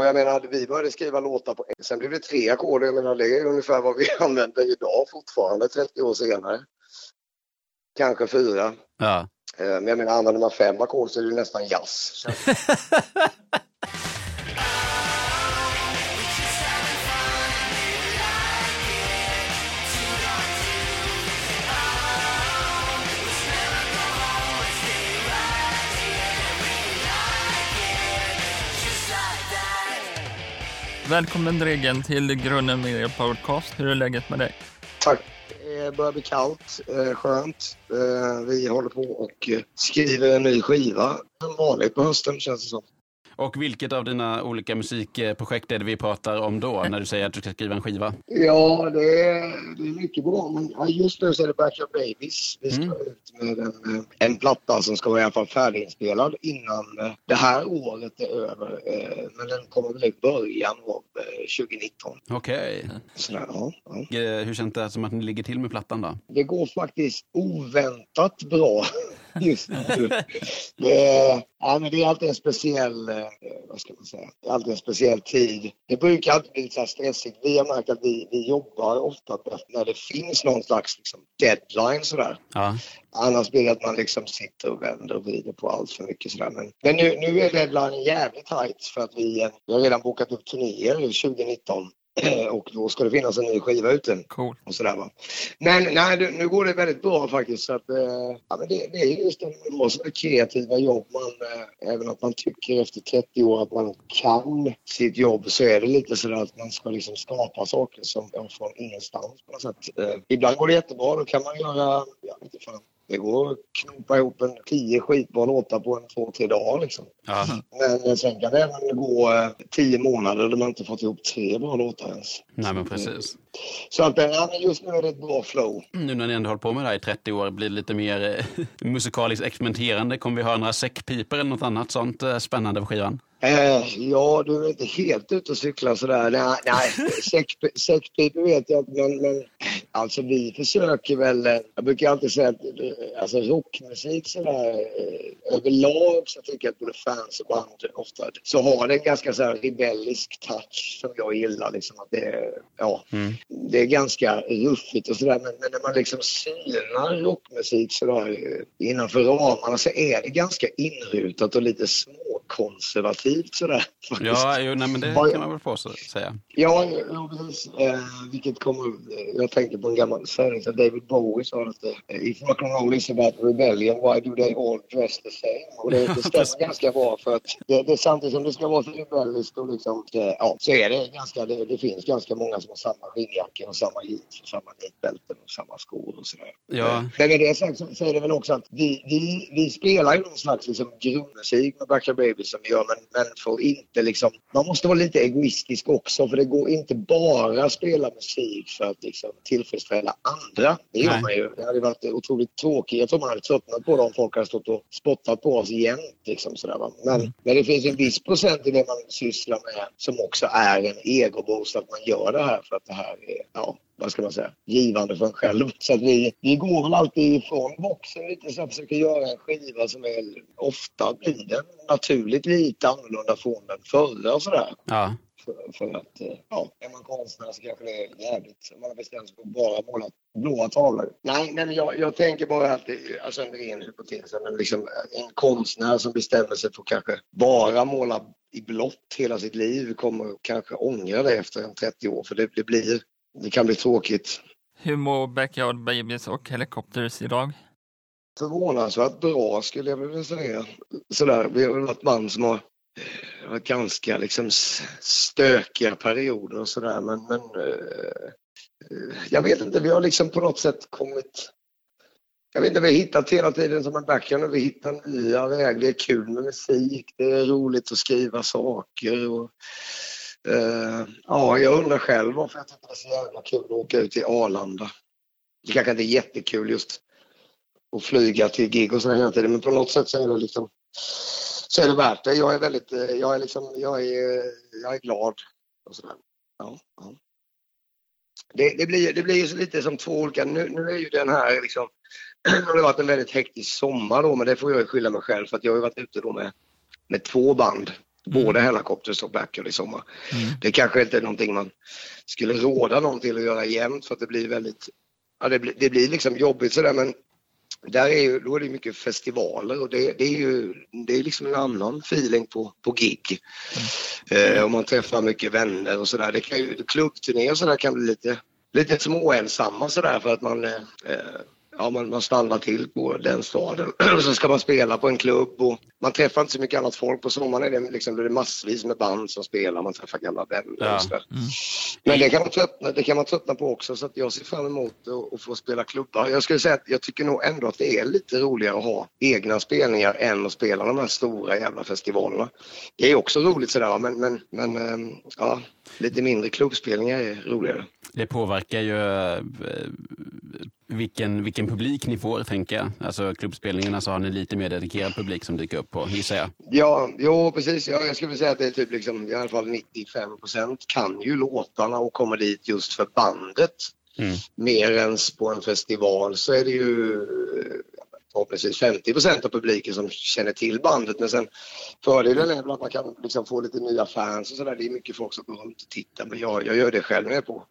Och jag menar, vi började skriva låtar på sen blev det tre ackord. Jag menar, det är ungefär vad vi använder idag fortfarande 30 år senare. Kanske fyra. Ja. Eh, Men jag menar, använder man fem ackord så är det nästan jazz. Välkommen Dregen till Grunden Media Podcast. Hur är läget med dig? Tack. Det börjar bli kallt, eh, skönt. Eh, vi håller på och skriver en ny skiva. Som vanligt på hösten känns det som. Och vilket av dina olika musikprojekt är det vi pratar om då, när du säger att du ska skriva en skiva? Ja, det är, det är mycket bra. Men just nu så är det Backyard Babies. Vi ska Mm. ut med en, eh, en platta som ska vara i alla fall färdiginspelad innan eh, det här året är över. Eh, Men den kommer väl i början av eh, 2019. Okej. Sådär, ja, ja. Hur känns det som att ni ligger till med plattan då? Det går faktiskt oväntat bra just nu. Det är, ja, men det är alltid en speciell, eh, vad ska man säga, det är alltid en speciell tid. Det brukar alltid bli så här stressigt. Vi har märkt att vi, vi jobbar ofta när det finns någon slags liksom, deadline sådär. Ja. Annars blir det att man liksom sitter och vänder och vrider på allt för mycket sådär. Men, men nu, nu är deadlinen jävligt tight för att vi, eh, vi har redan bokat upp turnéer 2019. Och då ska det finnas en ny skiva ute Cool. och sådär va. Men nej, nu går det väldigt bra faktiskt. Så att, eh, ja, men det, det är just det man sådana kreativa jobb. Man, eh, även att man tycker efter 30 år att man kan sitt jobb så är det lite sådär att man ska liksom skapa saker som ja, från ingenstans på något sätt. Eh, ibland går det jättebra. Då kan man göra, jag vet inte fan, det går att knopa ihop en tio skitbra låtar på en två, tre dagar liksom. ja. Men eh, sen kan det även gå eh, tio månader där man inte fått ihop tre bra låtar ens. Nej men precis. Så att, eh, just nu är det ett bra flow. Nu när ni ändå hållit på med det här i 30 år, blir det lite mer musikaliskt experimenterande? Kommer vi höra några säckpipor eller något annat sånt spännande på skivan? Eh, ja, du är inte helt ute och cyklar sådär. Nej, nej säck- säckpipor vet jag men, men alltså vi försöker väl. eh, Jag brukar alltid säga att eh, alltså, rockmusik sådär eh, överlag så tycker jag att både fans och band ofta så har det en ganska så här rebellisk touch som jag gillar. Liksom, att det, ja, Mm. det är ganska ruffigt och sådär men, men när man liksom synar rockmusik sådär eh, innanför ramarna så är det ganska inrutat och lite småkonservativt sådär. faktiskt. Ja, jo, nej, men det kan man väl få så- säga. Ja, ja precis. Eh, vilket kommer... eh, Jag tänker på en gammal sägning som David Bowie sa att eh, If rock and roll is about rebellion, why do they all dress the same? Och det, det stämmer ganska bra för att det, det, samtidigt som det ska vara så rebelliskt och liksom, eh, ja, så är det ganska... Det, det finns ganska många som har samma skinnjackor och samma jeans och samma nitbälten och samma skor och sådär. Ja. Men med det sagt så, så är det väl också att vi, vi, vi spelar ju någon slags liksom grundmusik med Backyard Babies som vi gör men, men får inte liksom... Man måste vara lite egoistisk också för det går inte bara att spela musik för att liksom tillfredsställa andra. Det gör Nej. man ju. Det hade varit otroligt tråkigt. Jag tror man hade tröttnat på det om folk hade stått och spottat på oss jämt. Liksom sådär, va? Men, men det finns en viss procent i det man sysslar med som också är en egoboost att man gör det här för att det här är, ja, vad ska man säga, givande för en själv. Så att vi, vi går väl alltid ifrån boxen lite så att försöker göra en skiva som är, ofta blir den naturligt lite annorlunda från den förra och sådär. Ja. För, för att, eh, ja, är man konstnär så kanske det är jävligt. Man har bestämt sig för att bara måla blåa tavlor. Nej, men jag, jag tänker bara att det, alltså en ren hypotes, men liksom en konstnär som bestämmer sig för att kanske bara måla i blått hela sitt liv kommer kanske ångra det efter en 30 år för det, det blir, det kan bli tråkigt. Hur mår Backyard Babies och Helicopters idag? Förvånansvärt bra skulle jag vilja säga. Sådär, vi har varit band som har eh, varit ganska liksom stökiga perioder och sådär men, men eh, eh, jag vet inte, vi har liksom på något sätt kommit jag vet inte, vi har hittat hela tiden som en backhand vi hittar nya vägar. Det är kul med musik, det är roligt att skriva saker. Och, Uh, ja, jag undrar själv varför jag tycker det är så jävla kul att åka ut till Arlanda. Det kanske inte är jättekul just att flyga till gig och sådär hela tiden men på något sätt så är det liksom så är det värt det. Jag är väldigt, eh, jag är liksom, jag är, jag är glad och sådär. Ja, ja. Det, det, blir, det blir ju så lite som två olika, nu, nu är ju den här liksom, det har varit en väldigt hektisk sommar då men det får jag ju skylla mig själv för att jag har ju varit ute då med, med två band Både Hellacopters och Backyard i sommar. Det kanske inte är någonting man skulle råda någon till att göra jämt för att det blir väldigt, ja det blir, det blir liksom jobbigt sådär men där är ju, då är det mycket festivaler och det, det är ju det är liksom en annan feeling på, på gig. Eh, och man träffar mycket vänner och sådär. Det kan ju, klubbturné och sådär kan bli lite, lite småensamma sådär för att man eh, ja, man, man stannar till på den staden och så ska man spela på en klubb och man träffar inte så mycket annat folk. På sommaren är det, liksom, det är massvis med band som spelar, man träffar gamla vänner Ja. och sådär. Men det kan, man tröttna, det kan man tröttna på också så att jag ser fram emot att, att få spela klubbar. Jag skulle säga att jag tycker nog ändå att det är lite roligare att ha egna spelningar än att spela de här stora jävla festivalerna. Det är också roligt sådär men, men, men ehm, ja, lite mindre klubbspelningar är roligare. Det påverkar ju eh, vilken, vilken publik ni får, tänker jag. Alltså klubbspelningarna så har ni lite mer dedikerad publik som dyker upp på, gissar jag. Ja, jo precis. Ja, jag skulle säga att det är typ liksom, i alla fall 95 procent kan ju låtarna och kommer dit just för bandet. Mm. Mer än på en festival så är det ju förhoppningsvis 50 procent av publiken som känner till bandet. Men sen fördelen är väl att man kan liksom få lite nya fans och sådär. Det är mycket folk som går runt och tittar. Men jag, jag gör det själv när jag är på,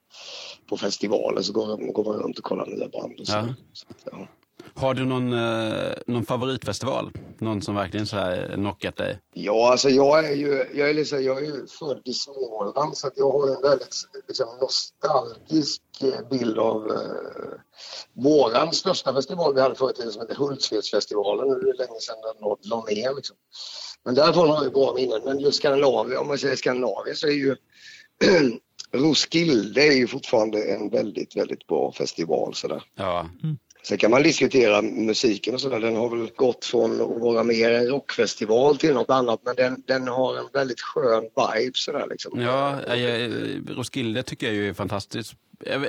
på festivaler så går, går man runt och kollar nya band. Och så. Ja. Så, ja. Har du någon, eh, någon favoritfestival? Någon som verkligen så här knockat dig? Ja, alltså jag är ju, jag är liksom, jag är ju född i Småland så att jag har en väldigt liksom, nostalgisk eh, bild av eh, våran största festival vi hade förr i tiden som hette Hultsfredsfestivalen. Nu är det länge sedan den la- ner liksom. Men därifrån har jag bra minnen. Men just Skandinavien, om man säger Skandinavien så är ju Roskilde är ju fortfarande en väldigt, väldigt bra festival sådär. Ja, Sen kan man diskutera musiken och sådär. Den har väl gått från att vara mer en rockfestival till något annat men den, den har en väldigt skön vibe sådär liksom. ja jag, Roskilde tycker jag ju är fantastiskt.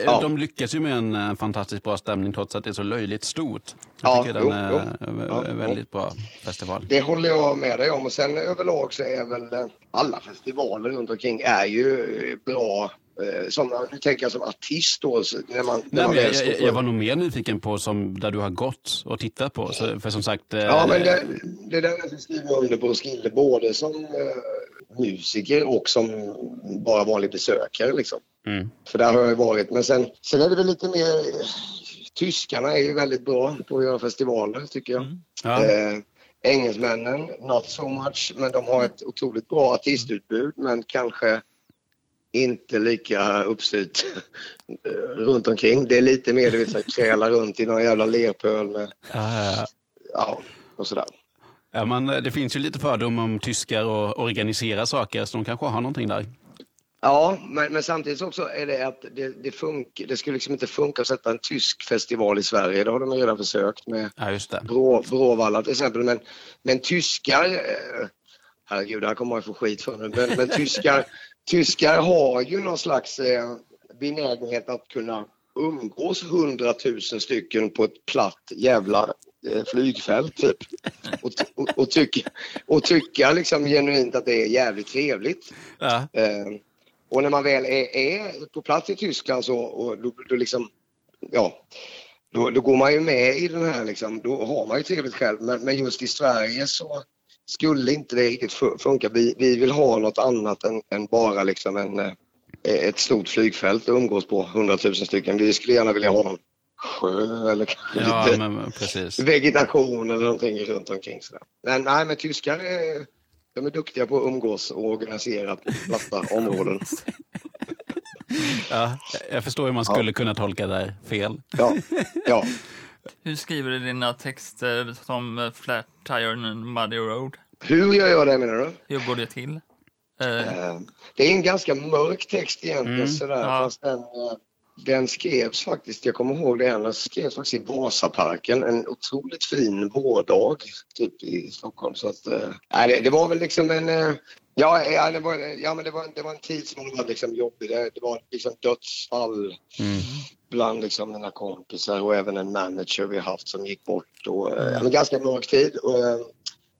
Ja. De lyckas ju med en eh, fantastiskt bra stämning trots att det är så löjligt stort. Jag Ja, tycker den jo, är jo. är Ja, väldigt bra festival. Det håller jag med dig om och sen överlag så är väl eh, alla festivaler runt omkring är ju eh, bra. Eh, Som, nu tänker jag som artist då, när man, när Nej, man jag, jag, jag var nog mer nyfiken på som där du har gått och tittat på. Så, för som sagt, eh, Ja, men det, det där jag skriver under på Roskilde både som eh, musiker och som bara vanlig besökare liksom. mm. För där har jag varit. Men sen, sen är det väl lite mer... Tyskarna är ju väldigt bra på att göra festivaler tycker jag. ja. Eh, engelsmännen, not so much. Men de har ett otroligt bra artistutbud men kanske inte lika uppstyrt eh, runt omkring. Det är lite mer, vet, så här, kräla runt i någon jävla lerpöl med, Ja, och sådär. ja, men eh, det finns ju lite fördom om tyskar och organisera saker, så de kanske har någonting där. Ja, men, men samtidigt också är det att det, det, funkar, det skulle liksom inte funka att sätta en tysk festival i Sverige. Det har de redan försökt med Ja, just det. Brå, Bråvalla till exempel. Men, men tyskar, eh, herregud, det här kommer man få skit för nu, men, men tyskar, tyskar har ju någon slags eh, benägenhet att kunna umgås hundratusen stycken på ett platt jävla eh, flygfält typ. Och, och, och, tycka, och tycka liksom genuint att det är jävligt trevligt. Ja. Eh, och när man väl är, är på plats i Tyskland så och då, då liksom, ja, då, då går man ju med i den här liksom, då har man ju trevligt själv. Men, men just i Sverige så skulle inte det riktigt fu- funka. Vi, vi vill ha något annat än, än bara liksom en, eh, ett stort flygfält att umgås på, hundratusen stycken. Vi skulle gärna vilja ha någon sjö eller Ja, lite men precis. vegetation eller någonting runt omkring. Sådär. Men nej, men tyskar är, de är duktiga på att umgås och organisera på platta områden. Ja, jag förstår hur man skulle kunna tolka det här fel. Ja, ja. Hur skriver du dina texter som Flat Tire and Muddy Road? Hur jag gör det menar du? Hur går det till? Eh, Det är en ganska mörk text egentligen Mm, sådär. ja. Fast den, eh, den skrevs faktiskt, jag kommer ihåg det, den skrevs faktiskt i Vasaparken. En otroligt fin vårdag typ i Stockholm. Så att, nej, det, det var väl liksom en... Ja, ja, det var, ja men det var, det var en tid som var liksom jobbig. Det, det var liksom dödsfall Mm. Bland liksom mina kompisar och även en manager vi haft som gick bort. Och, eh, men ganska mörk tid. Och, eh,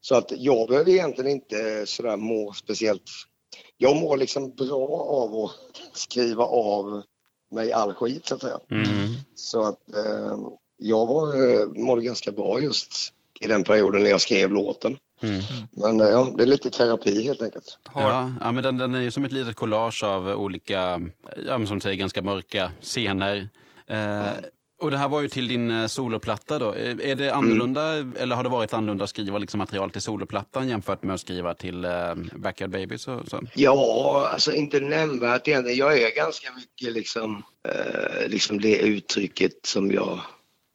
så att jag behöver egentligen inte sådär må speciellt. Jag mår liksom bra av att skriva av mig all skit så att säga. Mm. Så att eh, jag var, eh, mådde ganska bra just i den perioden när jag skrev låten. Mm. Men ja, det är lite terapi helt enkelt. Ja, ja men den, den är ju som ett litet collage av olika, ja, som säger, ganska mörka scener. Eh, och det här var ju till din eh, soloplatta då. Är det annorlunda mm. eller har det varit annorlunda att skriva liksom material till soloplattan jämfört med att skriva till uh, Backyard Babies? Och så? Ja, alltså inte nämnvärt egentligen. Jag är ganska mycket liksom, uh, liksom det uttrycket som jag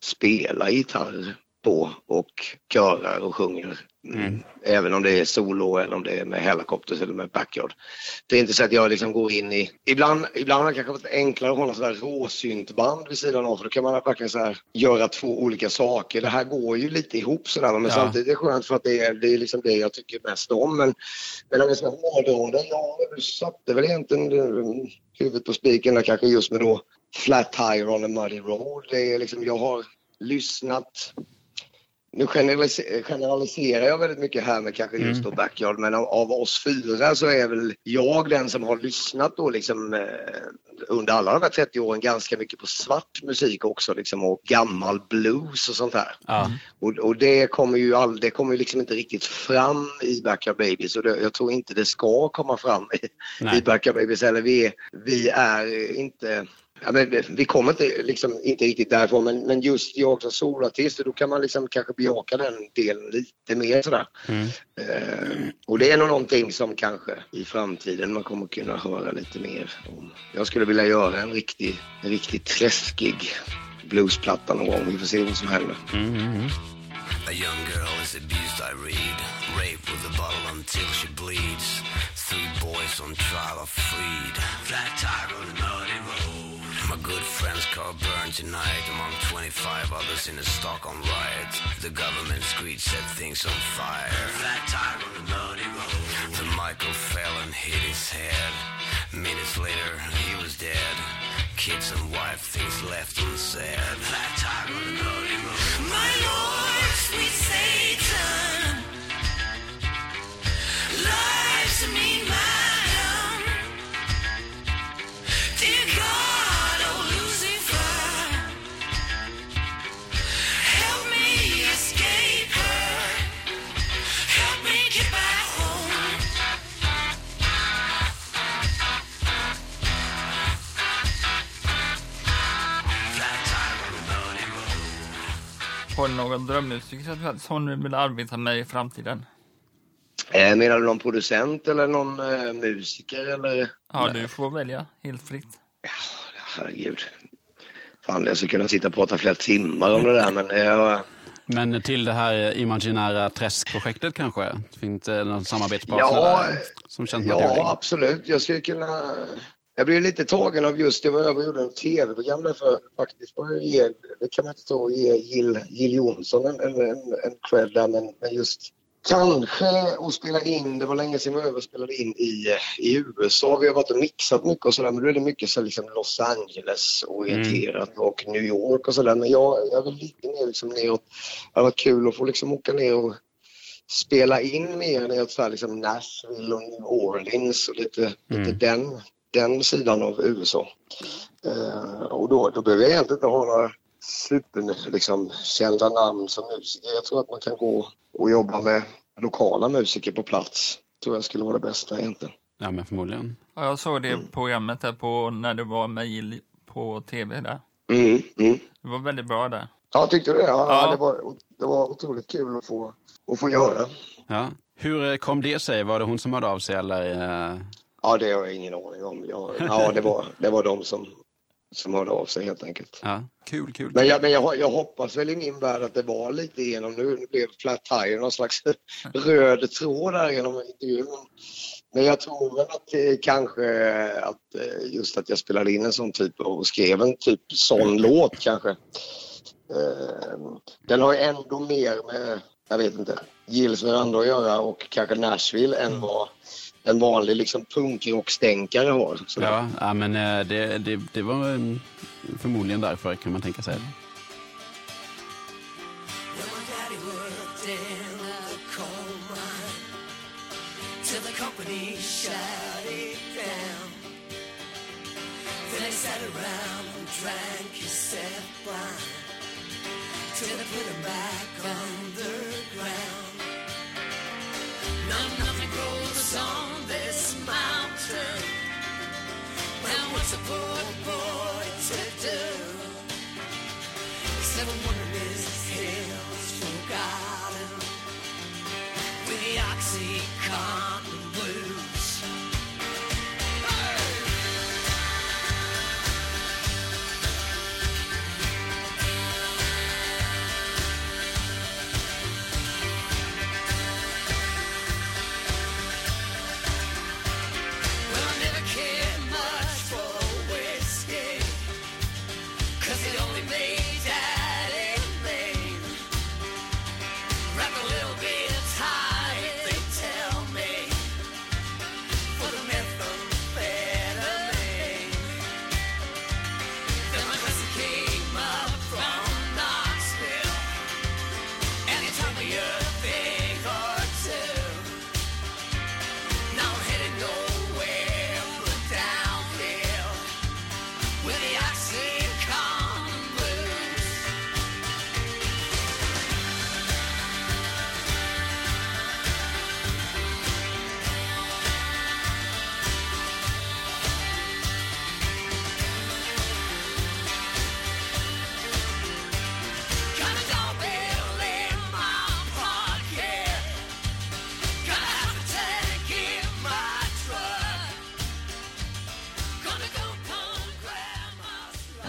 spelar gitarr på och körar och sjunger. Mm. Även om det är solo eller om det är med Helicopters eller med backyard. Det är inte så att jag liksom går in i... Ibland, ibland har det kanske varit enklare att något sådär råsyntband vid sidan av för då kan man verkligen så här göra två olika saker. Det här går ju lite ihop sådär men ja. samtidigt är det skönt för att det är, det är liksom det jag tycker mest om. Men, men om jag ska hårdra det, ja du satte väl egentligen huvudet på spiken där kanske just med då Flat Tire on a Muddy Road. Det är liksom, jag har lyssnat nu generaliserar jag väldigt mycket här med kanske just mm. då Backyard, men av, av, oss fyra så är väl jag den som har lyssnat då liksom eh, under alla de här 30 åren ganska mycket på svart musik också liksom och gammal blues och sånt här. Mm. Och, och, det kommer ju all, det kommer liksom inte riktigt fram i Backyard Babies och det, jag tror inte det ska komma fram i, i Backyard Babies eller vi, vi är inte Ja, men vi kommer inte, liksom, inte riktigt därifrån men, men just jag som solartist då kan man liksom kanske bejaka den delen lite mer sådär. Mm. Eh, och det är nog någonting som kanske i framtiden man kommer kunna höra lite mer om. Jag skulle vilja göra en riktigt en riktig träskig bluesplatta någon gång. Vi får se vad som händer. Mm, mm, mm. A young girl is abused, I read. Rape with a bottle until she bleeds. Three boys on trial are freed. Flat tire on the. My good friend's car burned tonight among 25 others in a Stockholm riot. The government screech set things on fire. Flat tire on the muddy road. The Michael fell and hit his head. Minutes later, he was dead. Kids and wife, things left unsaid. Flat tire on the muddy road. My Lord, sweet Satan. Har du någon drömmusiker som du vill arbeta med i framtiden? Eh, menar du någon producent eller någon eh, musiker eller? Ja, du får välja helt fritt. Ja, herregud. Fan, jag skulle kunna sitta och prata flera timmar om det där, men jag... Men till det här imaginära träskprojektet kanske? Finns det någon samarbetspartner ja, där som känns Ja, naturlig? absolut. Jag skulle kunna... Jag blev lite tagen av just det, jag gjorde en tv-program där för faktiskt. Det kan man inte och ge Jill, Jill Johnson en, en, en cred där, men, men just Kanske att spela in, det var länge sedan jag spelade in i, i USA. Vi har varit och mixat mycket och sådär men då är det mycket så liksom Los Angeles orienterat mm. och New York och sådär. Men jag, jag vill lite mer liksom neråt. Det har varit kul att få liksom åka ner och spela in mer neråt så här liksom Nashville och New Orleans och lite, mm. lite den, den sidan av USA. Uh, och då, då behöver jag egentligen inte ha några superkända liksom, namn som musiker. Jag tror att man kan gå och jobba med lokala musiker på plats. tror jag skulle vara det bästa egentligen. Ja, men förmodligen. Ja, jag såg det mm. programmet där på när det var mejl på tv där. Mm, mm. Det var väldigt bra där. Ja, tyckte du det? Ja, ja. Det, var, det var otroligt kul att få, att få göra. Ja. Hur eh, kom det sig? Var det hon som hörde av sig eller? Ja, det har jag ingen aning om. Jag, ja, det var, det var de som, som hörde av sig helt enkelt. Ja, kul, kul. Men, jag, men jag, jag hoppas väl i min värld att det var lite genom, nu blev Flat Tire någon slags röd tråd där genom intervjun. Men jag tror väl att det kanske att eh, just att jag spelade in en sån typ och skrev en typ sån låt kanske. Eh, den har ju ändå mer med, jag vet inte, Gills veranda att göra och kanske Nashville än vad en vanlig liksom punkrockstänkare har. Ja, ja, men eh, det, det, det var mm, förmodligen därför kan man tänka sig. The oxycontin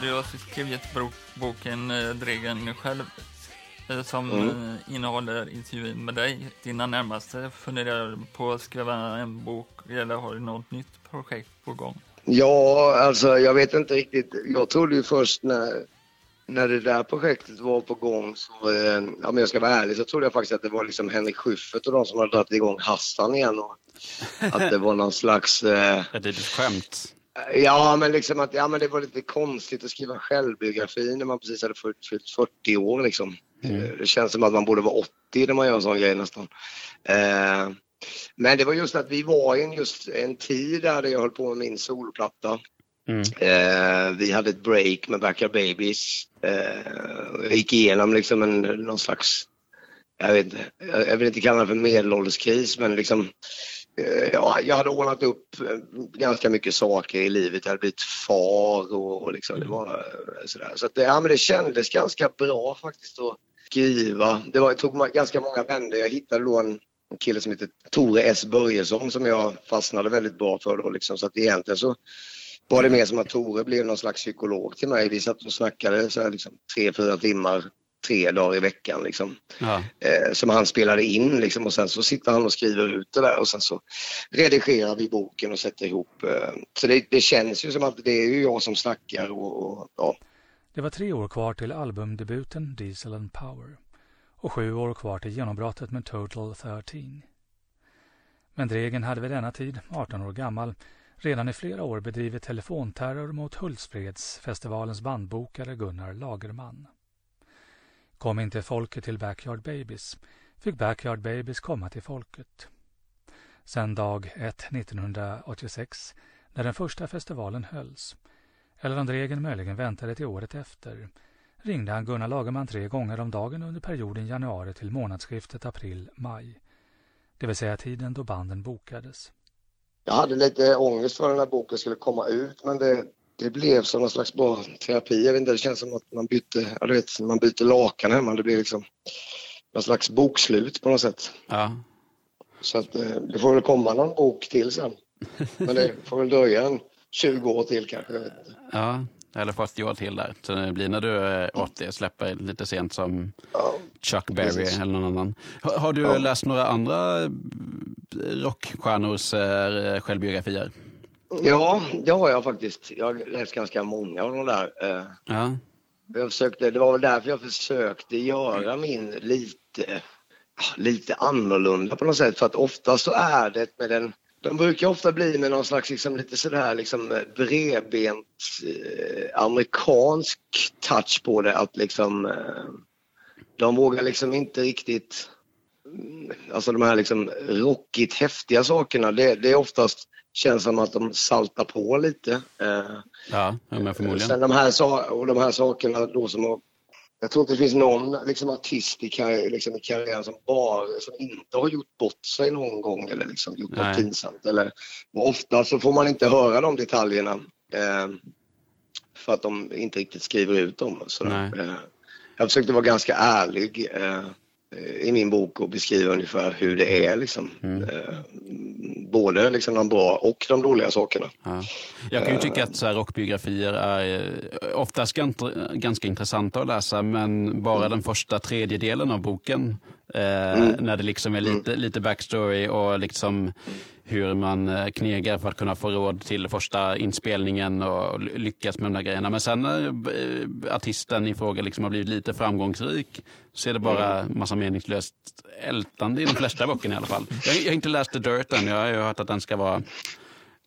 Du har skrivit boken eh, Dregen själv eh, som Mm. eh, innehåller intervjuer med dig. Dina närmaste funderar du på att skriva en bok eller har du något nytt projekt på gång? Ja, alltså jag vet inte riktigt. Jag trodde ju först när, när det där projektet var på gång, så, eh, ja, men jag ska vara ärlig, så trodde jag faktiskt att det var liksom Henrik Schyffert och de som hade dragit igång Hassan igen. Och att det var någon slags... Eh, Ett litet skämt. Ja, men liksom att ja, men det var lite konstigt att skriva självbiografi när man precis hade fyllt fyllt 40 år. Liksom. Eh, Det känns som att man borde vara 80 när man gör en sån grej nästan. Eh, men det var just att vi var i en, just en tid där jag höll på med min solplatta. Mm. Eh, vi hade ett break med Backyard Babies. Eh, jag gick igenom liksom en, någon slags, jag vet, inte, jag vill inte kalla det för medelålderskris, men liksom ja, jag hade ordnat upp eh, ganska mycket saker i livet. Jag hade blivit far och, och liksom, det var eh, sådär. Så att, ja, men det kändes ganska bra faktiskt att skriva. Det, var, det tog ganska många vändor. Jag hittade då en, en kille som heter Tore S Börjesson som jag fastnade väldigt bra för då liksom. Så att egentligen så var det mer som att Tore blev någon slags psykolog till mig. Vi satt och snackade så här liksom tre, fyra timmar, tre dagar i veckan liksom. Ja. Eh, som han spelade in liksom och sen så sitter han och skriver ut det där och sen så redigerar vi boken och sätter ihop. Eh, så det, det känns ju som att det är ju jag som snackar och, och ja. Det var tre år kvar till albumdebuten Diesel and Power och sju år kvar till genombrottet med Total 13. Men Dregen hade vid denna tid, 18 år gammal, redan i flera år bedrivit telefonterror mot Hultsfredsfestivalens bandbokare Gunnar Lagerman. Kom inte folket till Backyard Babies fick Backyard Babies komma till folket. Sen dag 1 1986, när den första festivalen hölls, eller om Dregen möjligen väntade till året efter, ringde han Gunnar Lagerman tre gånger om dagen under perioden januari till månadsskiftet april-maj, det vill säga tiden då banden bokades. Jag hade lite ångest för när boken skulle komma ut men det, det blev som någon slags bra terapi. Jag vet inte, det känns som att man bytte, ja, du vet, man byter lakan hemma. Det blir liksom någon slags bokslut på något sätt. Ja. Så att eh, det får väl komma någon bok till sen. Men det får väl dröja en 20 år till kanske. Ja, eller 40 år till där. Så det blir när du är 80, släpper lite sent som Ja. Chuck Berry Precis. eller någon annan. Har, har du Ja. läst några andra eh, rockstjärnors eh, självbiografier? Ja, det har jag faktiskt. Jag har läst ganska många av de där. Eh, Ja. Jag försökte, det var väl därför jag försökte göra min lite, lite annorlunda på något sätt. För att ofta så är det med den de brukar ofta bli med någon slags liksom, lite sådär liksom bredbent eh, amerikansk touch på det. Att liksom eh, de vågar liksom inte riktigt mm, Alltså de här liksom rockigt häftiga sakerna. Det, det är oftast känns som att de saltar på lite. Eh, Ja, men förmodligen. Sen de här, och de här sakerna då som har, jag tror inte det finns någon liksom, artist i, karri- liksom, i karriären som bara som inte har gjort bort sig någon gång eller liksom, gjort Nej. något pinsamt. Eller, ofta så får man inte höra de detaljerna. Eh, för att de inte riktigt skriver ut dem. Nej. Eh, jag försökte vara ganska ärlig eh, i min bok och beskriva ungefär hur det är. Liksom. Mm. Eh, både liksom de bra och de dåliga sakerna. Ja. Jag kan ju tycka att så här, rockbiografier är eh, oftast ganska, intressanta att läsa, men bara den första tredjedelen av boken, eh, när det liksom är lite, lite backstory och liksom hur man eh, knegar för att kunna få råd till första inspelningen och ly- lyckas med de där grejerna. Men sen när eh, artisten i fråga liksom har blivit lite framgångsrik så är det bara massa meningslöst ältande i de flesta böckerna i alla fall. Jag, jag har inte läst The Dirt än, jag har ju hört att den ska vara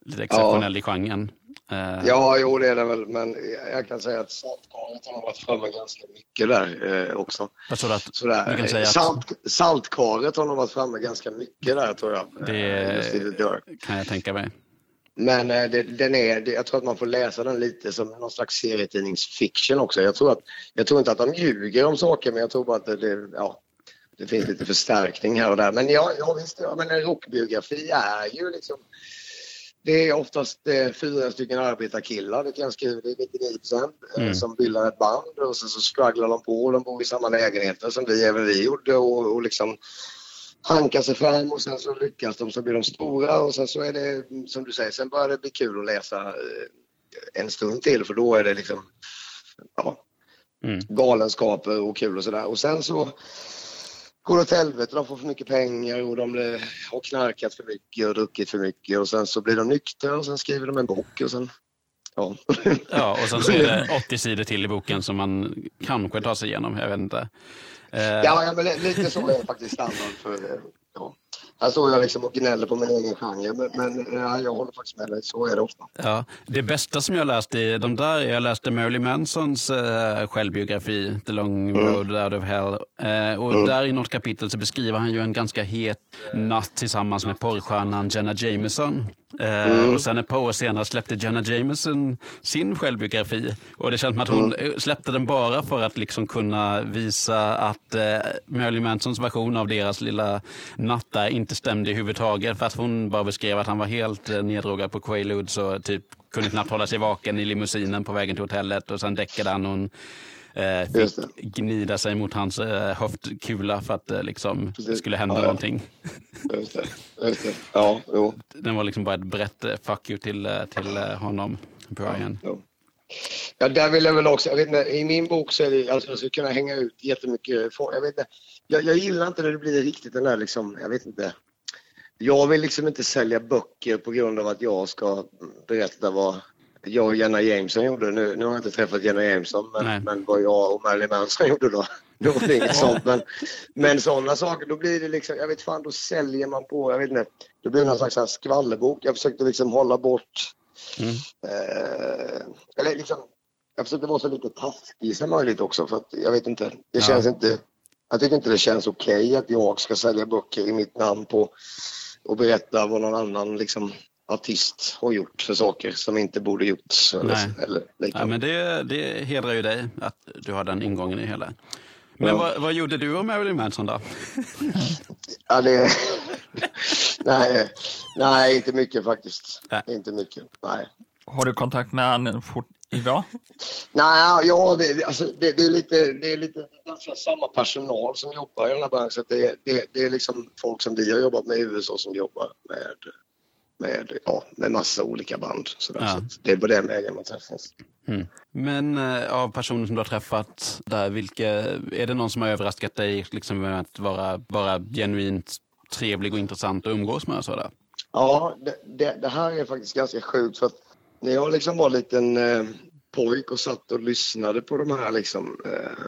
lite exceptionell i genren. Eh, Ja, jo det är det väl, men jag kan säga att saltkaret har varit framme ganska mycket där eh, också. Jag tror att Sådär. du kan säga att Salt, saltkaret har nog varit framme ganska mycket där tror jag. Det- Eh, kan jag tänka mig. Men eh, det, den är, jag tror att man får läsa den lite som någon slags serietidningsfiction också. Jag tror, att, jag tror inte att de ljuger om saker, men jag tror bara att det, det, ja, det finns lite förstärkning här och där. Men ja, ja visst, ja, men en rockbiografi är ju liksom det är oftast eh, fyra stycken arbetarkillar, det kan skriva, är 99 procent, eh, Mm. som bildar ett band och sen så strugglar de på och de bor i samma lägenheter som vi, även vi gjorde och, och liksom hankar sig fram och sen så lyckas de så blir de stora och sen så är det som du säger, sen börjar det bli kul att läsa eh, en stund till för då är det liksom ja, Mm. galenskaper och kul och sådär och sen så går det åt helvete, de får för mycket pengar och de har knarkat för mycket och druckit för mycket och sen så blir de nyktra och sen skriver de en bok och sen ja. Ja, och sen så är det 80 sidor till i boken som man kanske tar sig igenom. Jag vet inte. Eh, Ja, ja men li- lite så är faktiskt standard för ja. Här står jag liksom och gnäller på min egen genre men, men ja, jag håller faktiskt med dig, så är det ofta. Ja, det bästa som jag läst i de där, jag läste Marilyn Mansons eh, självbiografi, The Long Road Out of Hell. Eh, och där i något kapitel så beskriver han ju en ganska het natt tillsammans med porrstjärnan Jenna Jameson. Eh, Och sen ett par år senare släppte Jenna Jameson sin självbiografi. Och det känns som att hon eh, släppte den bara för att liksom kunna visa att eh, Marilyn Mansons version av deras lilla natt där inte stämde i huvudtaget. För att hon bara beskrev att han var helt eh, neddrogad på Quaaludes och typ kunde knappt hålla sig vaken i limousinen på vägen till hotellet. Och sen däckade han och hon eh, fick gnida sig mot hans eh, höftkula för att eh, liksom, det skulle hända Ja, ja. någonting. Just det. Just det. Ja, jo. Den var liksom bara ett brett eh, fuck you till, eh, till honom, Brian. jo. Ja, där vill jag väl också, jag vet inte, i min bok så är det, alltså jag skulle kunna hänga ut jättemycket, folk. jag vet inte, jag, jag gillar inte när det blir riktigt den där liksom, jag vet inte. Jag vill liksom inte sälja böcker på grund av att jag ska berätta vad jag och Jenna Jameson gjorde. Nu, nu har jag inte träffat Jenna Jameson, Nej. men, men vad jag och Marilyn Manson gjorde då. Då var det inget sånt. Men, men sådana saker, då blir det liksom, jag vet fan, då säljer man på, jag vet inte, då blir det någon slags skvallerbok. Jag försökte liksom hålla bort Mm. Eh, eller liksom, jag försökte vara så lite taskig som möjligt också för att jag vet inte, det Ja. känns inte, jag tycker inte det känns okej att jag ska sälja böcker i mitt namn på och berätta vad någon annan liksom artist har gjort för saker som inte borde gjorts. Eller, Nej. eller Ja, liknande. men det, det hedrar ju dig att du har den ingången i hela. Men Ja. vad, vad gjorde du och Marilyn Manson då? Ja, det, nej, nej, inte mycket faktiskt. Nej. Inte mycket. Nej. Har du kontakt med han idag? Nej, ja, det, alltså, det, det är lite, det är lite ganska samma personal som jobbar i den här branschen. Så Det, det, det är liksom folk som vi har jobbat med i USA som jobbar med, med, ja, med massa olika band. Sådär. Ja. Så att det är på den vägen man träffas. Mm. Men eh, av personer som du har träffat, där, vilka, är det någon som har överraskat dig liksom, med att vara, vara genuint trevlig och intressant att umgås med? och Sådär? Ja, det, det, det här är faktiskt ganska sjukt för att när jag liksom var en liten eh, pojk och satt och lyssnade på de här liksom, eh,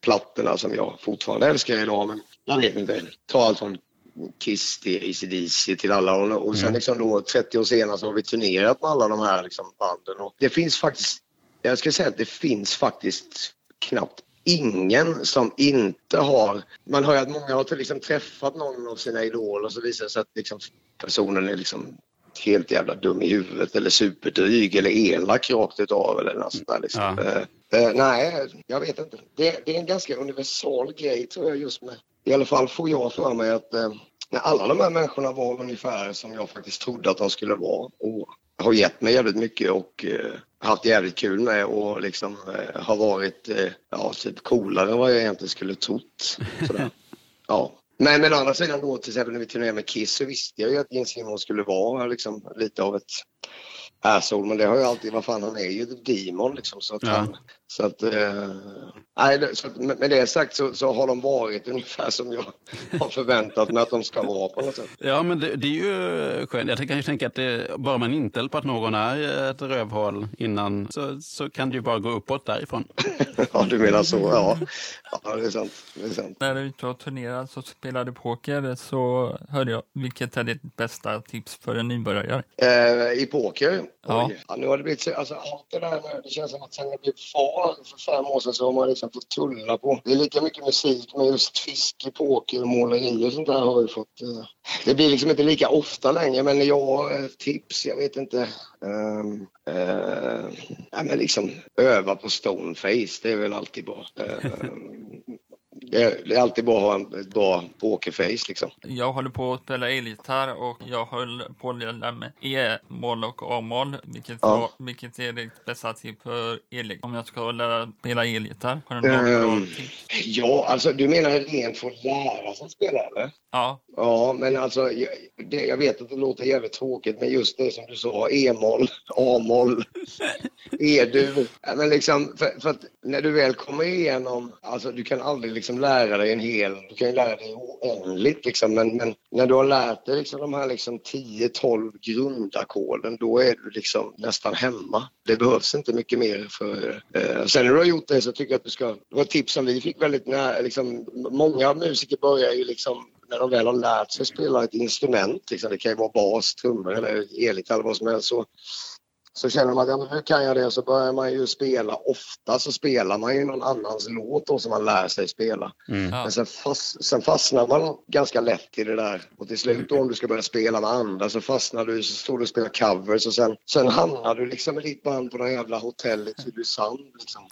plattorna som jag fortfarande älskar idag. Men jag vet inte, ta allt från Kiss till ACDC till alla och, och sen liksom då 30 år senare så har vi turnerat med alla de här liksom banden. Och det finns faktiskt, jag ska säga att det finns faktiskt knappt ingen som inte har... Man hör ju att många har liksom träffat någon av sina idoler och så visar det sig att liksom personen är liksom helt jävla dum i huvudet eller superdryg eller elak rakt utav eller något sånt där liksom. Ja. Eh, nej, jag vet inte. Det, det är en ganska universal grej tror jag just med. I alla fall får jag för mig att eh, när alla de här människorna var ungefär som jag faktiskt trodde att de skulle vara och har gett mig jävligt mycket och eh, haft jävligt kul med och liksom har varit ja, typ coolare än vad jag egentligen skulle trott. Sådär. ja. Men med andra sidan då till exempel när vi turnerade med Kiss så visste jag ju att Gene Simmons skulle vara liksom lite av ett asshole men det har ju alltid, vad fan han är ju demon liksom så att Ja. han, så att, eh, nej, det- så att med det sagt så, så har de varit ungefär som jag har förväntat mig att de ska vara på något sätt. Ja, men det, det är ju skönt. Jag kan ju tänka att det, bara man inställer på att någon är ett rövhål innan så, så kan det ju bara gå uppåt därifrån. Ja, du menar så, ja. Ja, det är sant. Det är sant. När du ute och turnerar så spelar du poker så hörde jag, vilket är ditt bästa tips för en nybörjare? Eh, I poker? Ja. Ja, nu har det blivit så, alltså allt det där nu, det känns som att sen jag blev för fem år sedan så har man liksom fått tulla på. Det är lika mycket musik men just fiske, poker, måleri och sånt där har vi fått. Eh, det blir liksom inte lika ofta längre men jag har eh, tips, jag vet inte. Um, uh, ja, men liksom öva på stoneface, det är väl alltid bra. Uh, det, är, det är alltid bra att ha en, bra pokerface liksom. Jag håller på att spela elgitarr och jag höll på att lära mig E-moll och A-moll. Vilket, Ja. var, vilket är ditt bästa tips för el om jag ska lära spela elgitarr? Tips? Ja, alltså du menar rent för att lära sig spela eller? Ja, Ja, men alltså jag, det, jag vet att det låter jävligt tråkigt men just det som du sa, E-moll, A-moll, E-dur. Men liksom, för, för att när du väl kommer igenom, alltså du kan aldrig liksom Liksom lära dig en hel, du kan ju lära dig oändligt liksom, men, men när du har lärt dig liksom de här liksom 10-12 grundackorden, då är du liksom nästan hemma. Det behövs inte mycket mer för... Eh, sen när du har gjort det så tycker jag att du ska... Det var ett tips som vi fick väldigt nära, liksom, många musiker börjar ju liksom när de väl har lärt sig spela ett instrument, liksom, det kan ju vara bas, trummor eller elgitarr eller vad som helst, så, så känner de att ja, hur kan jag det? Så börjar man ju spela. Ofta så spelar man ju någon annans låt då som man lär sig spela. ja. Men sen, fast, sen fastnar man ganska lätt i det där. Och till slut då, om du ska börja spela med andra så fastnar du, så står du och spelar covers och sen, sen hamnar du liksom med ditt band på något jävla hotell i Tylösand liksom.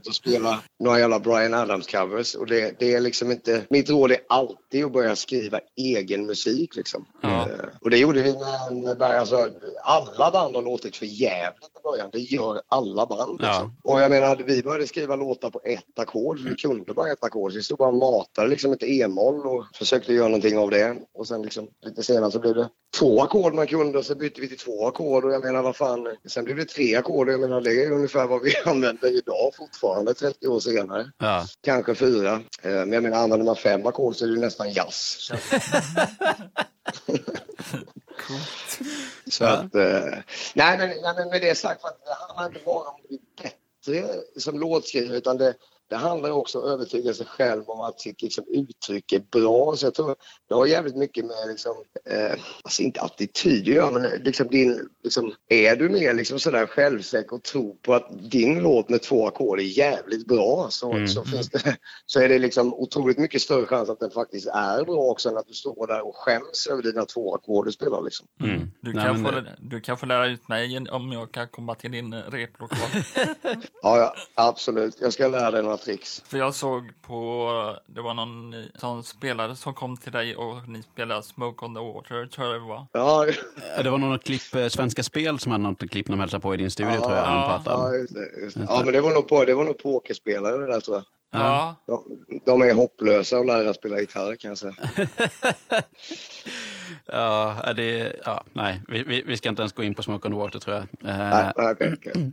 och spelar några jävla Brian Adams covers. Och det, det är liksom inte, mitt råd är alltid att börja skriva egen musik liksom. Eh, och det gjorde vi med, med alltså, alla band har låtit för jävligt i början. Det gör alla band. Ja. Liksom. Och jag menar, vi började skriva låtar på ett ackord. Vi kunde bara ett ackord. Så vi stod bara och matade liksom ett e-moll och försökte göra någonting av det. Och sen liksom, lite senare så blev det två ackord man kunde och så bytte vi till två ackord. Och jag menar, vad fan. Sen blev det tre ackord. Jag menar, det är ungefär vad vi använder idag fortfarande 30 år senare. Ja. Kanske fyra. Eh, Men jag menar, använder man fem ackord så är det nästan jazz. Så att, eh, nej, men, nej men med det sagt, för att det handlar inte bara om att bli bättre som låtskrivare utan det, det handlar också om att övertyga sig själv om att sitt liksom, uttryck är bra. Så jag tror det har jävligt mycket med, liksom, eh, alltså inte attityd att göra, men liksom din, liksom, är du mer liksom sådär självsäker och tror på att din låt med två ackord är jävligt bra så, Mm. så, finns det, så är det liksom otroligt mycket större chans att den faktiskt är bra också än att du står där och skäms över dina två ackord du spelar. Liksom. Mm. Du, Nej, kan men få, du kan få lära ut mig om jag kan komma till din eh, replokal. Ja, ja, absolut. Jag ska lära dig några tricks. För jag såg på, det var någon som spelare som kom till dig och ni spelade Smoke on the Water, tror jag det var. Ja, Det var något klipp, eh, Svenska Spel, som hade något klipp de hälsade på i din studio, Ja, tror jag ja, ja, just det, just det. ja men det var nog, på, det var nog pokerspelare det där tror jag. Ja, De, de är hopplösa att lära spela gitarr kan jag säga. Ja, är det, ja, nej, vi, vi, vi ska inte ens gå in på Smoke on the Water, tror jag. Nej, nej, okej, okej.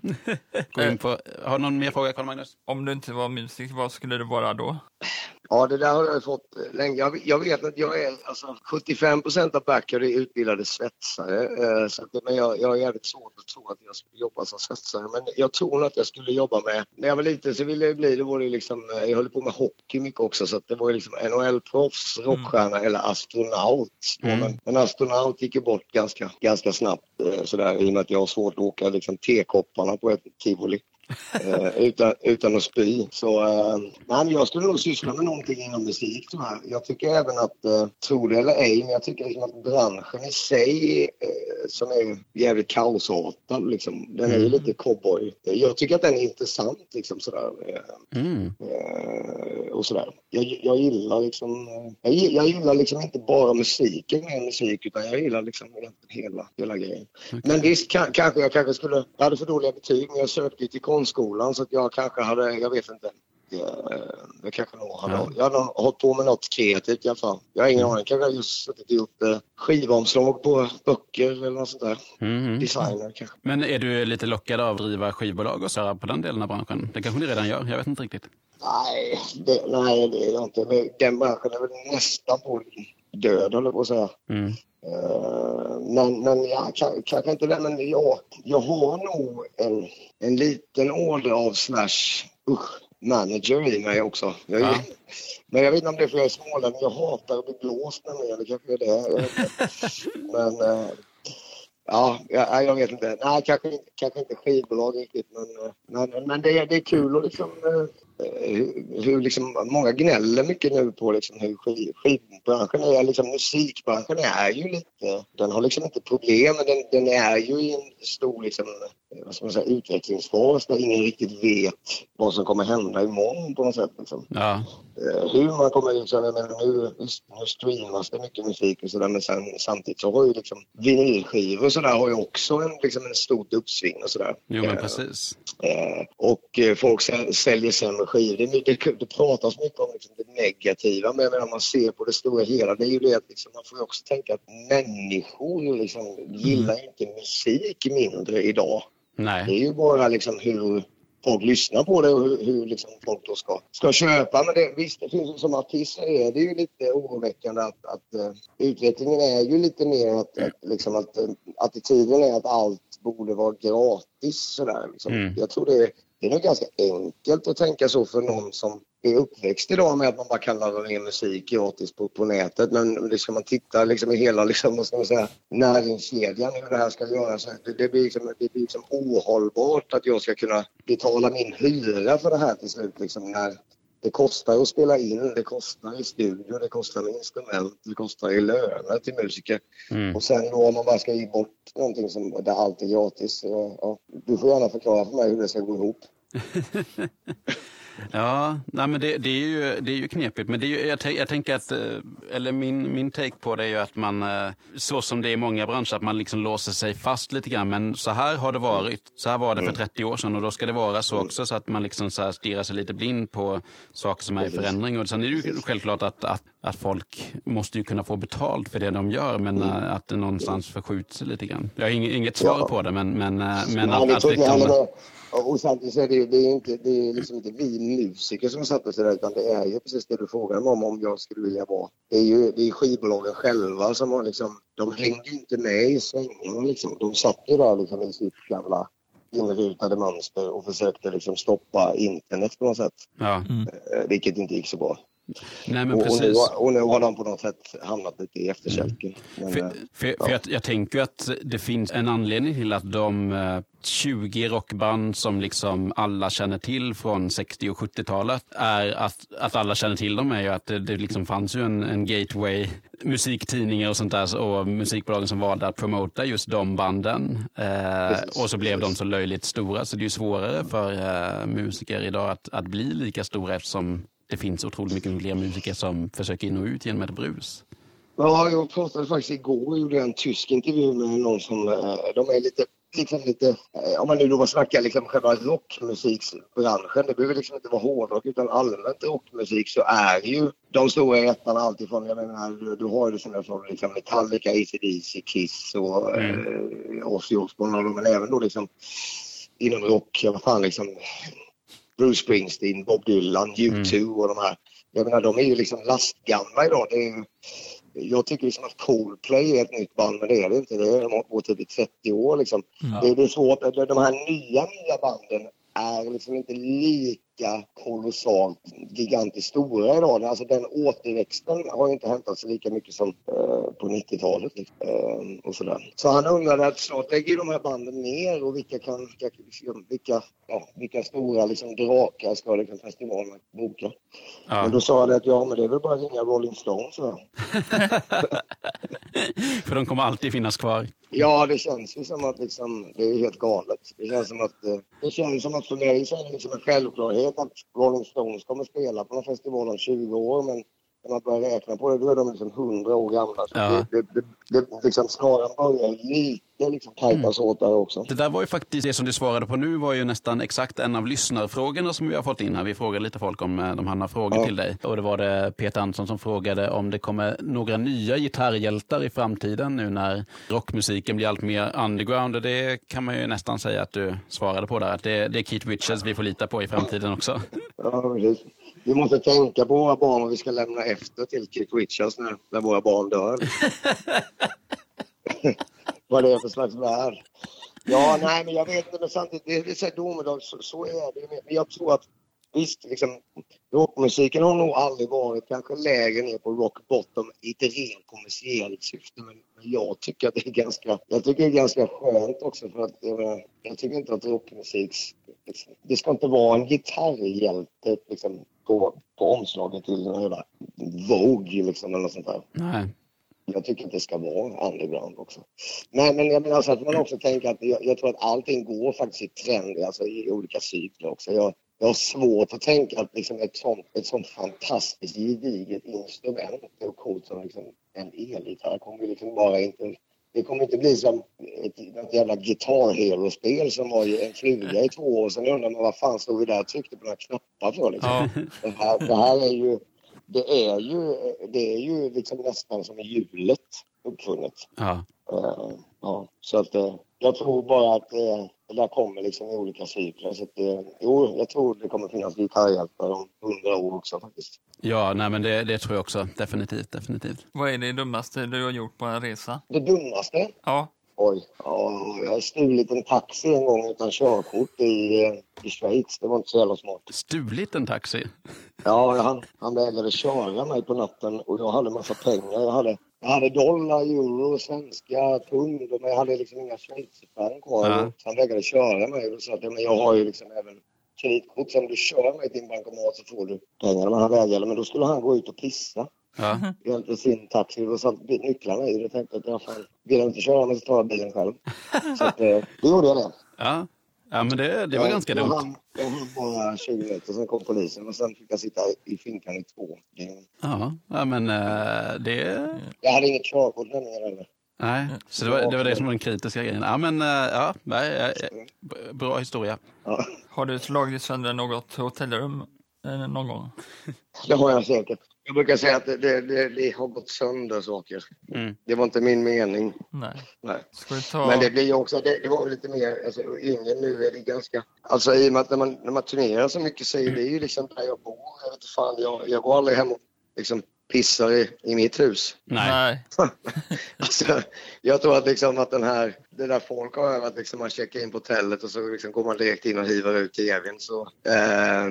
gå in på, har du någon mer fråga, Carl-Magnus? om du inte var musiker, vad skulle du vara då? Ja, det där har jag fått eh, länge. Jag, jag vet att jag är, alltså 75 procent av backar är utbildade svetsare. Eh, så att, men jag, jag har jävligt svårt att tro att jag skulle jobba som svetsare. Men jag tror nog att jag skulle jobba med, när jag var liten så ville jag bli, det var det liksom, eh, jag höll på med hockey mycket också så att det var ju liksom NHL-proffs, rockstjärna eller astronaut. Mm. Men en astronaut gick ju bort ganska, ganska snabbt eh, sådär i och med att jag har svårt att åka liksom, tekopparna på ett tivoli. Eh, utan, utan att spy. Så eh, jag skulle nog syssla med någonting inom musik tror jag. Jag tycker även att, eh, tro det eller ej, men jag tycker liksom att branschen i sig eh, som är jävligt kaosartad liksom, den är ju lite cowboy. Jag tycker att den är intressant liksom sådär. Eh, Mm. eh, och sådär. Jag, jag gillar liksom, jag, jag gillar liksom inte bara musiken med musik utan jag gillar liksom hela, hela grejen. Men visst, ka- kanske jag kanske skulle, jag hade för dåliga betyg men jag sökte till konstskolan så att jag kanske hade, jag vet inte. Jag, jag kanske nog hade, Ja. jag hade hållit på med något kreativt i alla fall. Jag har ingen aning, kanske just suttit och gjort eh, skivomslag på böcker eller något sånt där. Mhm. Designer kanske. Men är du lite lockad av att driva skivbolag och så på den delen av branschen? Det kanske ni redan gör, jag vet inte riktigt. Nej, det, nej, det är jag inte. Den branschen är väl nästan på död, höll jag på att säga. Mm. Eh, men, men ja, kan- kanske inte det. Men jag, jag har nog en, en liten åder av slash usch, manager i mig också. Jag, Ja. Men jag vet inte om det är för jag är smålänning. Jag hatar att bli blåst med mig. Det kanske är det. Men eh, ja, jag, jag vet inte. Nej, kanske, inte- kanske inte skivbolag riktigt. Men, eh, men, men det, är- det är kul att liksom eh, Eh, hur, liksom, många gnäller mycket nu på liksom hur skiv, skivbranschen är, liksom musikbranschen är ju lite, den har liksom inte problem men den, den är ju i en stor liksom, vad ska man säga, utvecklingsfas där ingen riktigt vet vad som kommer hända imorgon på något sätt. Liksom. Ja, Eh, hur man kommer menar, nu, nu streamas det mycket musik och sådär men sen, samtidigt så har ju liksom vinylskivor och sådär har ju också en, liksom en stort uppsving och sådär. jo men Eh, precis. Eh, och eh, folk säl- säljer sämre skivor. Det, är mycket- det, pratas mycket om liksom, det negativa men om man ser på det stora hela det är ju det att liksom, man får ju också tänka att människor liksom, gillar inte musik mindre idag. Det är Nej. ju bara liksom hur folk lyssnar på det och hur, hur liksom folk då ska, ska köpa. Men det, visst, det finns som artist så är det ju lite oroväckande att, att uh, utvecklingen är ju lite mer att, att, liksom att uh, attityden är att allt borde vara gratis. Sådär, liksom. Mm. Jag tror det, det är nog ganska enkelt att tänka så för någon som är uppväxt idag med att man bara kan ladda ner musik gratis på, på nätet. Men ska man titta liksom i hela liksom, vad ska man säga, näringskedjan hur det här ska göras. Det, det, blir liksom, det blir liksom ohållbart att jag ska kunna betala min hyra för det här till slut. Liksom, när det kostar att spela in, det kostar i studio, det kostar med instrument, det kostar i löner till musiker. Mm. Och sen då om man bara ska ge bort någonting som, där allt är gratis. Så, ja, du får gärna förklara för mig hur det ska gå ihop. Ja, nej, men det, det, är ju, det är ju knepigt. Men det är ju, jag, jag tänker att, eh, eller min, min take på det är ju att man, eh, så som det är i många branscher, att man liksom låser sig fast lite grann. Men så här har det varit. Så här var det för 30 år sedan och då ska det vara så också. Så att man liksom så här stirrar sig lite blind på saker som är i förändring. Och sen är det ju självklart att, att, att folk måste ju kunna få betalt för det de gör. Men eh, att det någonstans förskjuts lite grann. Jag har inget, inget svar på det, men, men, men att, det att heller. liksom. Och och samtidigt så är det, ju- det är inte, det är liksom inte vi musiker som sätter sig där utan det är ju precis det du frågar mig om, om jag skulle vilja vara. Det är ju det är skivbolagen själva som har liksom, de hängde ju inte med i svängarna liksom. De satt ju där liksom i sitt gamla inrutade mönster och försökte liksom stoppa internet på något sätt. ja, Eh, Vilket inte gick så bra. Nej men Och, och, nu, precis. har- och nu har de på något sätt hamnat lite i efterkälken. Men, eh, För, för, för jag, jag tänker att det finns en anledning till att de eh, 20 rockband som liksom alla känner till från 60 och 70-talet är att, att alla känner till dem är ju att det, det liksom fanns ju en, en gateway musiktidningar och sånt där och musikbolagen som valde att promota just de banden. Eh, Precis, och så blev de precis. så löjligt stora så det är ju svårare för eh, musiker idag att, att bli lika stora eftersom det finns otroligt mycket fler musiker som försöker in och ut genom ett brus. Ja, jag pratade faktiskt igår och gjorde en tysk intervju med någon som, eh, de är lite, liksom lite, eh, om man nu då snackar liksom själva rockmusikbranschen, det behöver liksom inte vara hårdrock utan allmänt rockmusik så är ju de stora ettorna alltifrån, jag menar, du, du har ju som liksom Metallica, AC/DC, Kiss och Mm. eh, Ozzy Osbourne men även då liksom inom rock, vad fan liksom Bruce Springsteen, Bob Dylan, U2 och de här. Jag menar, de är ju liksom lastgamla idag. Det är ju, jag tycker liksom att Coldplay är ett nytt band, men det är det inte. Det är de har typ i 30 år liksom. Det, är- det är svårt. De här nya, nya banden är liksom inte lika lika kolossalt gigantiskt stora idag. Alltså den återväxten har ju inte hämtat sig lika mycket som eh, på 90-talet. Liksom. Eh, och sådär. Så han undrade att snart lägger de här banden ner och vilka kan, vilka, vilka, ja, vilka stora liksom, drakar ska liksom, festivalen boka? Ja. Men då sa jag att ja, men det är väl bara att ringa Rolling Stones. För de kommer alltid finnas kvar. Ja, det känns ju som att liksom, det är helt galet. Det känns som att, eh, det känns som att för mig så är det liksom en självklarhet vet att Rolling Stones kommer spela på någon festival om 20 år. Men när man börjar räkna på det, då är de liksom 100 år gamla. Så Ja. det, det, det, liksom, snaran börjar lite liksom tajtas åt där också. Det där var ju faktiskt, det som du svarade på nu var ju nästan exakt en av lyssnarfrågorna som vi har fått in här. Vi frågade lite folk om eh, de hade några frågor Ja. till dig. Och det var det Peter Andersson som frågade om det kommer några nya gitarrhjältar i framtiden nu när rockmusiken blir allt mer underground. Och det kan man ju nästan säga att du svarade på där. Att det, det är Keith Richards vi får lita på i framtiden också. Ja, precis. Vi måste tänka på våra barn vad vi ska lämna efter till Keith Richards när, när våra barn dör. vad det är för slags värld. Ja, nej, men jag vet inte, men samtidigt, det, är så här domedag, så, så är det. Men jag tror att visst, liksom, rockmusiken har nog aldrig varit kanske lägre ner på rock bottom i ett rent kommersiellt syfte. Men jag tycker att det är ganska, jag tycker det är ganska skönt också för att jag, menar, jag tycker inte att rockmusik, liksom, det ska inte vara en gitarrhjälte liksom, på, på omslaget till en jävla Vogue liksom eller något sånt där. Nej. Jag tycker att det ska vara underground också. Men, men jag menar så att man också tänker att jag, jag tror att allting går faktiskt i trend, alltså i olika cykler också. Jag, jag har svårt att tänka att liksom ett, sånt, ett sånt fantastiskt gediget instrument och coolt som liksom en elgitarr kommer liksom bara inte... Det kommer inte bli som ett, ett jävla Guitar Hero-spel som var ju en fluga i två år. Sen undrar man vad fan stod vi där och tryckte på några knappar för liksom. Ja. Det här, det här är ju, det är ju, det är ju liksom nästan som hjulet uppfunnet. Ja. Eh, ja, så att eh, jag tror bara att eh, det där kommer liksom i olika cykler. Så att, eh, jo, jag tror det kommer finnas gitarrhjältar om hundra år också faktiskt. Ja, nej men det, det tror jag också. Definitivt, definitivt. Vad är det dummaste du har gjort på en resa? Det dummaste? Ja, Oj, ja, jag har stulit en taxi en gång utan körkort i, eh, i Schweiz. Det var inte så jävla smart. Stulit en taxi. Ja, han, han vägrade köra mig på natten och jag hade massa pengar. Jag hade, jag hade dollar, euro, svenska, pund men jag hade liksom inga schweizerfranc kvar. Ja. Så Han vägrade köra mig och sa att men jag har ju liksom även kreditkort. Så om du kör mig till en bankomat så får du pengarna. Men han vägrade. Men då skulle han gå ut och pissa Ja. jämte sin taxi och satt nycklarna i. Jag tänkte att ja, fan, vill inte köra mig så tar jag bilen själv. Så att, eh, då gjorde jag det. Ja, ja men det, det var Ja, ganska jag dumt. Jag hann bara 20 minuter, sen kom polisen och sen fick jag sitta i finkan i två. Ja, ja men eh, det... Jag hade inget körkort nämligen heller. Nej, så det var, det var det som var den kritiska grejen. Ja, men eh, ja, nej, eh, bra historia. Ja, har du slagit sönder något hotellrum någon gång? det har jag säkert. Jag brukar säga att det, det, det, det har gått sönder saker. Mm. Det var inte min mening. Nej. Nej. Ta... Men det blir ju också, det, det var lite mer, alltså yngre nu är det ganska, alltså i och med att när man, när man turnerar så mycket så är det ju liksom där jag bor. Jag vet inte fan, jag, jag går aldrig hem och liksom pissar i, i mitt hus. Nej. Alltså, jag tror att, liksom att den här, det där folk har övat, liksom man checkar in på hotellet och så liksom går man direkt in och hivar ut TVn. Så, eh,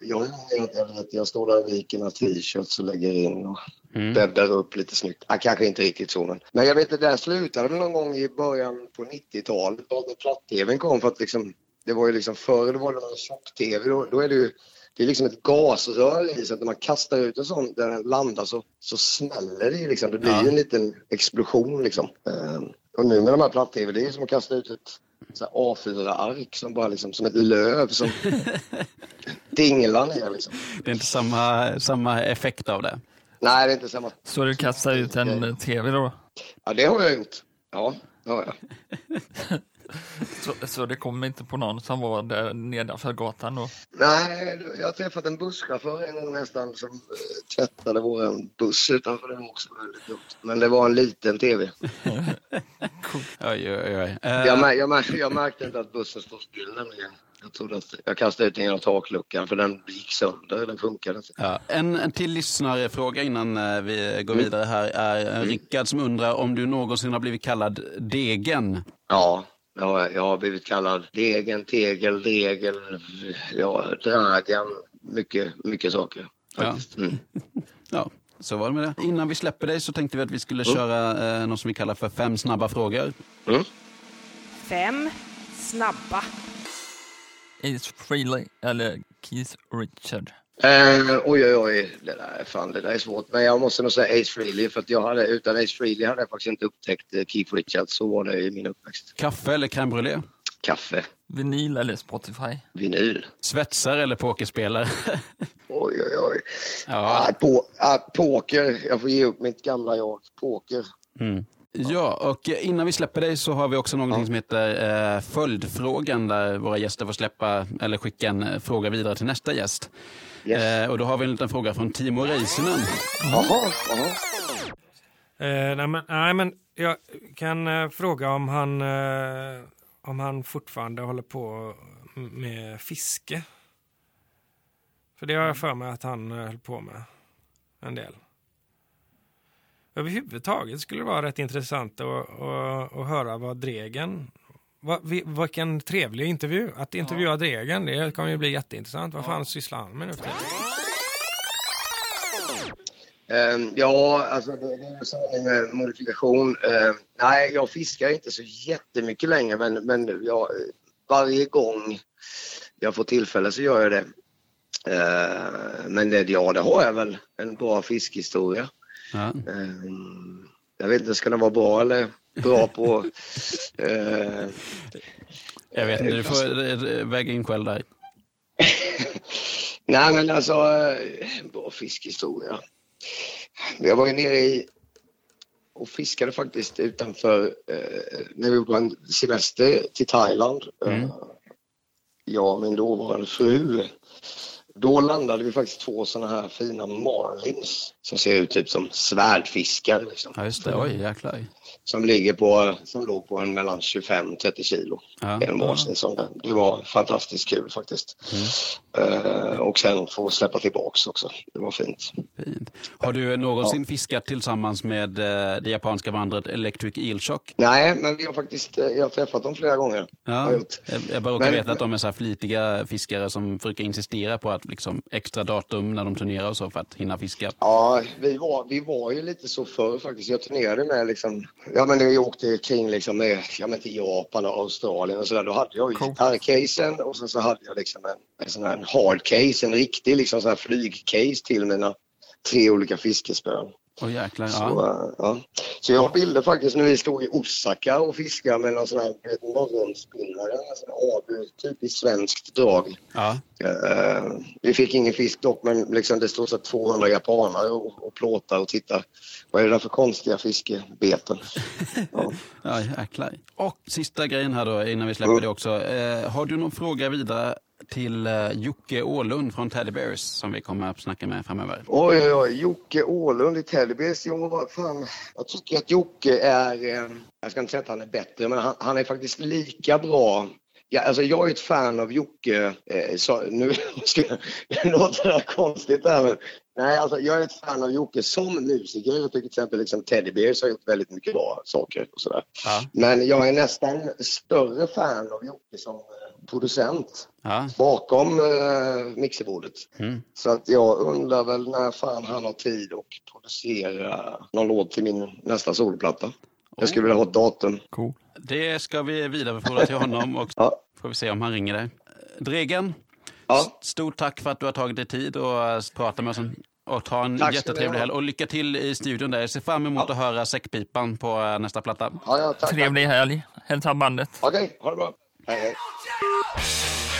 jag, jag, vet, jag står där och viker några t-shirts och lägger in och Mm. bäddar upp lite snyggt. Ja, kanske inte riktigt så men. Men jag vet det där slutade väl någon gång i början på 90-talet då platt-tvn kom för att liksom, det var ju liksom förr det var det någon tjock-tv då, då är det ju det är liksom ett gasrör i så att när man kastar ut en sån där den landar så, så smäller det ju liksom. Det blir Ja. en liten explosion liksom. Eh, och nu med de här platt-tv, det är som att kasta ut ett så här A4-ark som bara liksom som ett löv som dinglar ner liksom. Det är inte samma, samma effekt av det. Nej, det är inte samma. Så du kastar ut en tv då? Ja, det har jag gjort. Ja, det har jag. Så, så det kom inte på någon som var där nedanför gatan då? Nej, jag har träffat en busschaufför en gång nästan som eh, tvättade vår buss utanför. Var också väldigt dumt. Men det var en liten tv. Oj, oj, oj. Eh, Jag, mär, jag, mär, jag märkte inte att bussen stod still nämligen. Jag trodde att jag kastade ut den genom takluckan för den gick sönder. Den funkade inte. Ja. En, en till lyssnarfråga innan eh, vi går vidare här är eh, Rickard som undrar om du någonsin har blivit kallad Degen. Ja, Har- jag har blivit kallad Degen, Tegel, Dregel, ja, Dragan, mycket, mycket saker. Faktiskt. Mm. Ja, så var det med det. Innan vi släpper dig så tänkte vi att vi skulle köra eh, något som vi kallar för fem snabba frågor. Mm. Fem snabba. Ace Frehley eller Keith Richard? Eh, oj, oj, oj. Det där, är fan, det där är svårt. Men jag måste nog säga Ace Frehley. För att jag hade, utan Ace Frehley hade jag faktiskt inte upptäckt eh, Keith Richards. Så var det i min uppväxt. Kaffe eller crème brûlée? Kaffe, Vinyl eller Spotify? vinyl. Svetsare eller pokerspelare? Oj, oj, oj. ja. Ah, på, ah, poker. Jag får ge upp mitt gamla jag. Poker. Mm. Ja, och innan vi släpper dig så har vi också någonting som heter eh, följdfrågan där våra gäster får släppa eller skicka en eh, fråga vidare till nästa gäst. Yes. Eh, och då har vi en liten fråga från Timo Räisänen. Jaha. Eh, nej, men, nej, men jag kan eh, fråga om han, eh, om han fortfarande håller på med fiske. För det har jag för mig att han eh, höll på med en del. Överhuvudtaget skulle det vara rätt intressant att, att, att höra vad Dregen... Vad, vi- vilken trevlig intervju. Att intervjua Dregen, det kommer ju bli jätteintressant. Vad fan sysslar han med nu för tiden? Ehm, ja, alltså det, det är så med modifikation. Ehm, nej, jag fiskar inte så jättemycket längre men, men jag, varje gång jag får tillfälle så gör jag det. Ehm, men det, ja, det har jag väl. En bra fiskhistoria. Ja. Jag vet inte, ska den vara bra eller bra på... eh, Jag vet inte, du får eh, väga in själv där. Nej, men alltså, eh, en bra fiskhistoria. Jag var ju nere i och fiskade faktiskt utanför, eh, när vi gjorde en semester till Thailand. Eh, jag och min dåvarande fru. Då landade vi faktiskt två sådana här fina marlins som ser ut typ som svärdfiskar. Liksom. Ja, just det. Oj, jäklar. Som, ligger på, som låg på en mellan 25-30 kilo. Ja. En varsin sån där. Det var fantastiskt kul faktiskt. Eh, och sen få släppa tillbaks också. Det var fint. Fint. Har du någonsin fiskat tillsammans med eh, det japanska vandret Electric Eel Shock? Nej, men vi har faktiskt, eh, jag har träffat dem flera gånger. Ja, jag bara råkar Men- veta att de är så flitiga fiskare som brukar insistera på att liksom extra datum när de turnerar och så för att hinna fiska. Ja, vi var, vi var ju lite så förr faktiskt. Jag turnerade med liksom, ja men jag åkte kring liksom med, ja men till Japan och Australien och sådär. Då hade jag ju gitarrcasen och sen så hade jag liksom en, en sån här hard case, en riktig liksom här flygcase till mina tre olika fiskespön. Åh jäklar, Så, ja. äh, ja. så jag har bilder faktiskt när vi stod i Osaka och fiskade med någon sån här morgonspinnare, en typiskt svenskt drag. ja. Eh, vi fick ingen fisk dock, men liksom det stod så 200 japanare och, och plåtar och tittar. Vad är det där för konstiga fiskebeten? Ja. Ja, jäklar. Och sista grejen här då innan vi släpper Mm. det också. Eh, har du någon fråga vidare till eh, Jocke Åhlund från Teddy Bears som vi kommer att snacka med framöver? Oj, oj, oj. Jocke Åhlund i Teddybears. Jo, vad fan. Jag tycker att Jocke är... Eh, jag ska inte säga att han är bättre, men han, han är faktiskt lika bra. Ja, alltså jag är ett fan av Jocke. Eh, så, nu ska jag, det låter det konstigt där, men nej, alltså jag är ett fan av Jocke som musiker. Jag tycker till exempel liksom Teddy Bears har gjort väldigt mycket bra saker och sådär. Ja. Men jag är nästan större fan av Jocke som eh, producent Ja. bakom eh, mixerbordet. Mm. Så att jag undrar väl när fan han har tid att producera någon låt till min nästa soloplatta. Jag skulle vilja ha ett datum. Cool. Det ska vi vidarebefordra till honom och Ja. får vi se om han ringer dig. Dregen, Ja. stort tack för att du har tagit dig tid och eh, prata med oss. Och ta en Tack jättetrevlig ha. helg. Och lycka till i studion där. Jag ser fram emot att höra säckpipan på eh, nästa platta. Ja, ja, tack. Trevlig helg. Hälsa bandet. Okej, ha det bra. All right.